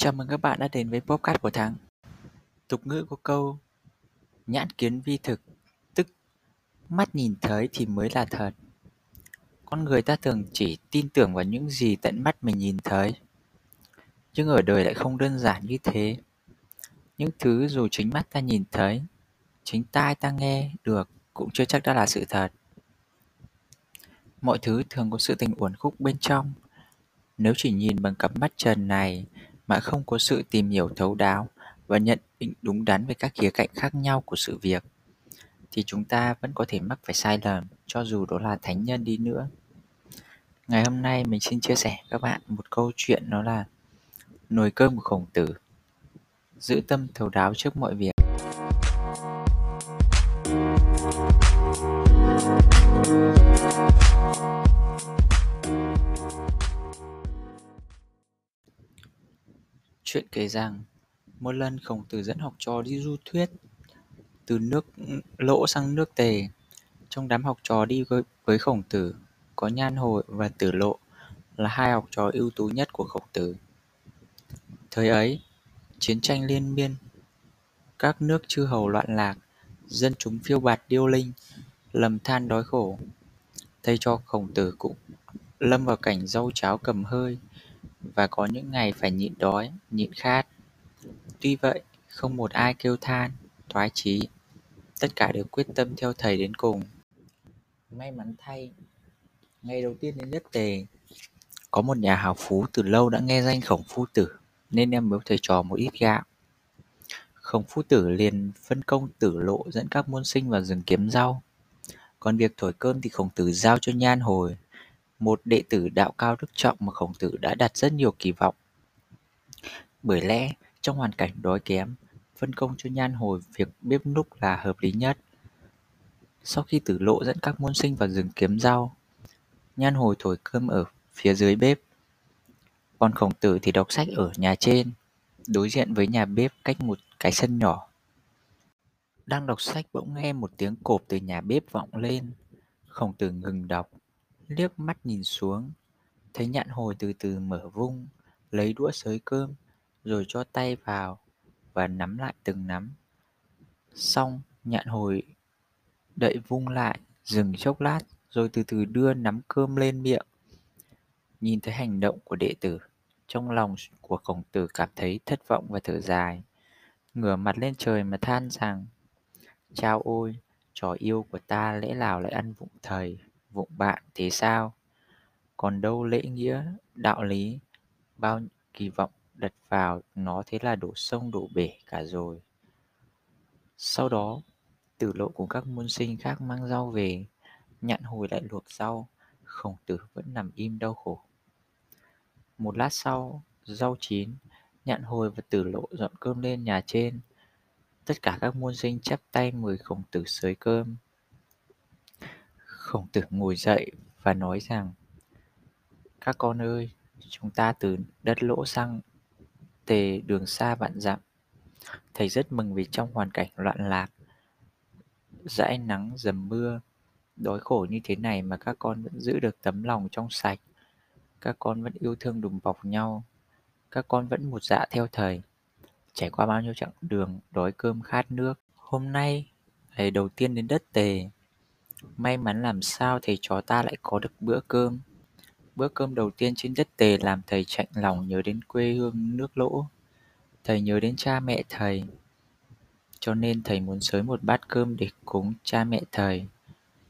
Chào mừng các bạn đã đến với podcast của Thắng. Tục ngữ có câu nhãn kiến vi thực, tức mắt nhìn thấy thì mới là thật. Con người ta thường chỉ tin tưởng vào những gì tận mắt mình nhìn thấy. Nhưng ở đời lại không đơn giản như thế. Những thứ dù chính mắt ta nhìn thấy, chính tai ta nghe được cũng chưa chắc đã là sự thật. Mọi thứ thường có sự tình uẩn khúc bên trong. Nếu chỉ nhìn bằng cặp mắt trần này mà không có sự tìm hiểu thấu đáo và nhận định đúng đắn về các khía cạnh khác nhau của sự việc, thì chúng ta vẫn có thể mắc phải sai lầm cho dù đó là thánh nhân đi nữa. Ngày hôm nay mình xin chia sẻ các bạn một câu chuyện, đó là nồi cơm của khổng tử. Giữ tâm thấu đáo trước mọi việc. Chuyện kể rằng, một lần Khổng Tử dẫn học trò đi du thuyết từ nước ừ, Lỗ sang nước Tề. Trong đám học trò đi với Khổng Tử có Nhan Hồi và Tử Lộ là hai học trò ưu tú nhất của Khổng Tử. Thời ấy, chiến tranh liên miên, các nước chư hầu loạn lạc, dân chúng phiêu bạt điêu linh, lầm than đói khổ. Thầy cho Khổng Tử cũng lâm vào cảnh rau cháo cầm hơi, và có những ngày phải nhịn đói, nhịn khát. Tuy vậy, không một ai kêu than, thoái chí, tất cả đều quyết tâm theo thầy đến cùng. May mắn thay, ngày đầu tiên đến đất Tề, có một nhà hào phú từ lâu đã nghe danh Khổng Phu Tử, nên đem biếu thầy trò một ít gạo. Khổng Phu Tử liền phân công Tử Lộ dẫn các môn sinh vào rừng kiếm rau. Còn việc thổi cơm thì Khổng Tử giao cho Nhan Hồi, một đệ tử đạo cao đức trọng mà Khổng Tử đã đặt rất nhiều kỳ vọng. Bởi lẽ, trong hoàn cảnh đói kém, phân công cho Nhan Hồi việc bếp núc là hợp lý nhất. Sau khi Tử Lộ dẫn các môn sinh vào rừng kiếm rau, Nhan Hồi thổi cơm ở phía dưới bếp. Còn Khổng Tử thì đọc sách ở nhà trên, đối diện với nhà bếp cách một cái sân nhỏ. Đang đọc sách bỗng nghe một tiếng cộp từ nhà bếp vọng lên. Khổng Tử ngừng đọc, liếc mắt nhìn xuống, thấy nhạn hồi từ từ mở vung, lấy đũa xới cơm, rồi cho tay vào và nắm lại từng nắm. Xong, nhạn hồi đậy vung lại, dừng chốc lát, rồi từ từ đưa nắm cơm lên miệng. Nhìn thấy hành động của đệ tử, trong lòng của khổng tử cảm thấy thất vọng và thở dài. Ngửa mặt lên trời mà than rằng, Chao ôi, trò yêu của ta lẽ nào lại ăn vụng thầy vụng bạn thế sao? Còn đâu lễ nghĩa, đạo lý, bao kỳ vọng đặt vào nó thế là đổ sông đổ bể cả rồi. Sau đó, tử lộ cùng các môn sinh khác mang rau về, nhạn hồi lại luộc rau, khổng tử vẫn nằm im đau khổ. Một lát sau, rau chín, nhạn hồi và tử lộ dọn cơm lên nhà trên. Tất cả các môn sinh chắp tay mời khổng tử sới cơm. Khổng tử ngồi dậy và nói rằng Các con ơi, chúng ta từ đất lỗ sang tề đường xa vạn dặm. Thầy rất mừng vì trong hoàn cảnh loạn lạc, dãi nắng dầm mưa, đói khổ như thế này mà các con vẫn giữ được tấm lòng trong sạch. Các con vẫn yêu thương đùm bọc nhau. Các con vẫn một dạ theo thầy. Trải qua bao nhiêu chặng đường đói cơm khát nước. Hôm nay, thầy đầu tiên đến đất tề, May mắn làm sao thầy chó ta lại có được bữa cơm. Bữa cơm đầu tiên trên đất tề làm thầy chạnh lòng nhớ đến quê hương nước lỗ. Thầy nhớ đến cha mẹ thầy. Cho nên thầy muốn sới một bát cơm để cúng cha mẹ thầy.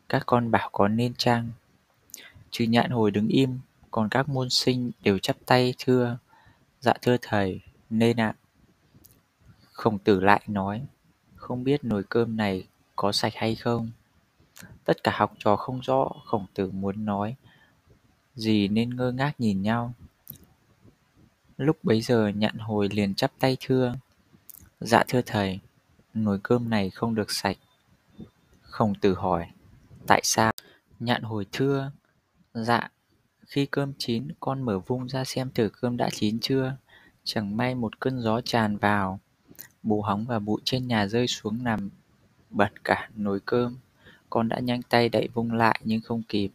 Các con bảo có nên chăng? Chứ nhạn hồi đứng im, còn các môn sinh đều chắp tay thưa. Dạ thưa thầy, nên ạ. Khổng tử lại nói, không biết nồi cơm này có sạch hay không? Tất cả học trò không rõ khổng tử muốn nói gì nên ngơ ngác nhìn nhau. Lúc bấy giờ nhạn hồi liền chắp tay thưa. Dạ thưa thầy, nồi cơm này không được sạch. Khổng tử hỏi, tại sao? Nhạn hồi thưa, dạ, khi cơm chín con mở vung ra xem thử cơm đã chín chưa. Chẳng may một cơn gió tràn vào, bù hóng và bụi trên nhà rơi xuống nằm bật cả nồi cơm. Con đã nhanh tay đậy vung lại nhưng không kịp.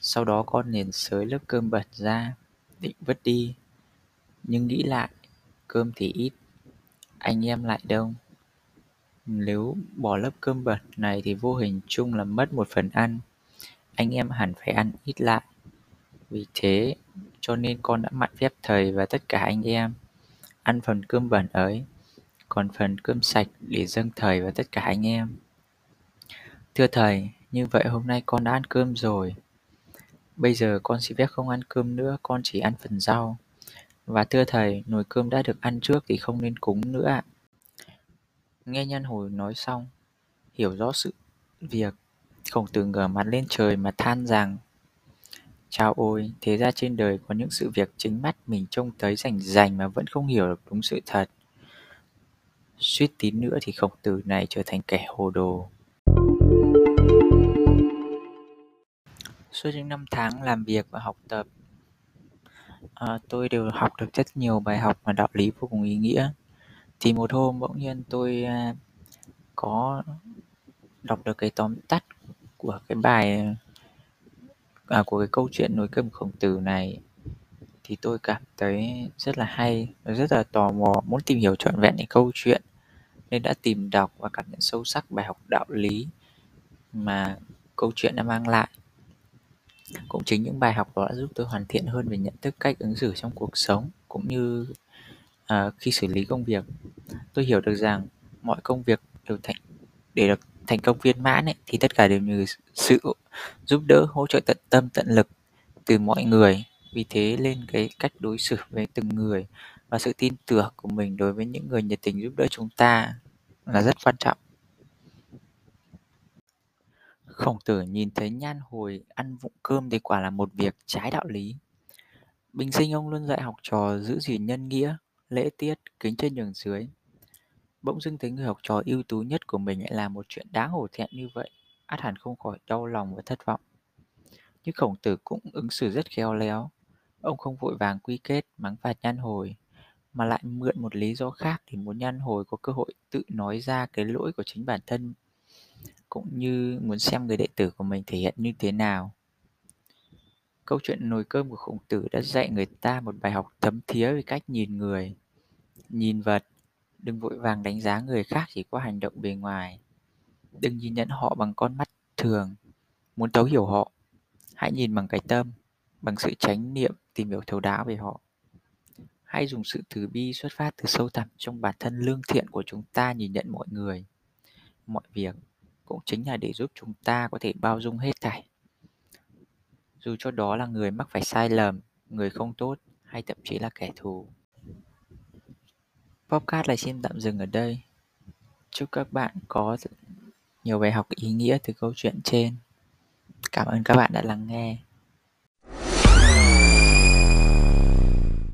Sau đó con liền xới lớp cơm bẩn ra, định vứt đi. Nhưng nghĩ lại, cơm thì ít, anh em lại đông. Nếu bỏ lớp cơm bẩn này thì vô hình chung là mất một phần ăn, anh em hẳn phải ăn ít lại. Vì thế cho nên con đã mặn phép thầy và tất cả anh em ăn phần cơm bẩn ấy, còn phần cơm sạch để dâng thầy và tất cả anh em. Thưa thầy, như vậy hôm nay con đã ăn cơm rồi. Bây giờ con xin phép không ăn cơm nữa, con chỉ ăn phần rau. Và thưa thầy, nồi cơm đã được ăn trước thì không nên cúng nữa ạ. Nghe nhân hồi nói xong, hiểu rõ sự việc, khổng tử ngửa mặt lên trời mà than rằng Chao ôi, thế ra trên đời có những sự việc chính mắt mình trông thấy rành rành mà vẫn không hiểu được đúng sự thật. Suýt tí nữa thì khổng tử này trở thành kẻ hồ đồ. Suốt những năm tháng làm việc và học tập, à, tôi đều học được rất nhiều bài học và đạo lý vô cùng ý nghĩa. Thì một hôm bỗng nhiên tôi à, có đọc được cái tóm tắt của cái bài à, của cái câu chuyện nối cơm khổng tử này thì tôi cảm thấy rất là hay và rất là tò mò muốn tìm hiểu trọn vẹn cái câu chuyện nên đã tìm đọc và cảm nhận sâu sắc bài học đạo lý mà câu chuyện đã mang lại. Cũng chính những bài học đó đã giúp tôi hoàn thiện hơn về nhận thức cách ứng xử trong cuộc sống cũng như uh, khi xử lý công việc. Tôi hiểu được rằng mọi công việc đều thành để được thành công viên mãn ấy, thì tất cả đều nhờ sự giúp đỡ hỗ trợ tận tâm tận lực từ mọi người. Vì thế lên cái cách đối xử với từng người và sự tin tưởng của mình đối với những người nhiệt tình giúp đỡ chúng ta là rất quan trọng khổng tử nhìn thấy nhan hồi ăn vụng cơm thì quả là một việc trái đạo lý. Bình sinh ông luôn dạy học trò giữ gìn nhân nghĩa, lễ tiết, kính trên nhường dưới. Bỗng dưng thấy người học trò ưu tú nhất của mình lại làm một chuyện đáng hổ thẹn như vậy, át hẳn không khỏi đau lòng và thất vọng. Nhưng khổng tử cũng ứng xử rất khéo léo. Ông không vội vàng quy kết, mắng phạt nhan hồi, mà lại mượn một lý do khác để muốn nhan hồi có cơ hội tự nói ra cái lỗi của chính bản thân cũng như muốn xem người đệ tử của mình thể hiện như thế nào. Câu chuyện nồi cơm của khổng tử đã dạy người ta một bài học thấm thía về cách nhìn người, nhìn vật. Đừng vội vàng đánh giá người khác chỉ qua hành động bề ngoài. Đừng nhìn nhận họ bằng con mắt thường, muốn thấu hiểu họ. Hãy nhìn bằng cái tâm, bằng sự chánh niệm tìm hiểu thấu đáo về họ. Hãy dùng sự từ bi xuất phát từ sâu thẳm trong bản thân lương thiện của chúng ta nhìn nhận mọi người, mọi việc cũng chính là để giúp chúng ta có thể bao dung hết thảy. Dù cho đó là người mắc phải sai lầm, người không tốt hay thậm chí là kẻ thù. Podcast này xin tạm dừng ở đây. Chúc các bạn có nhiều bài học ý nghĩa từ câu chuyện trên. Cảm ơn các bạn đã lắng nghe.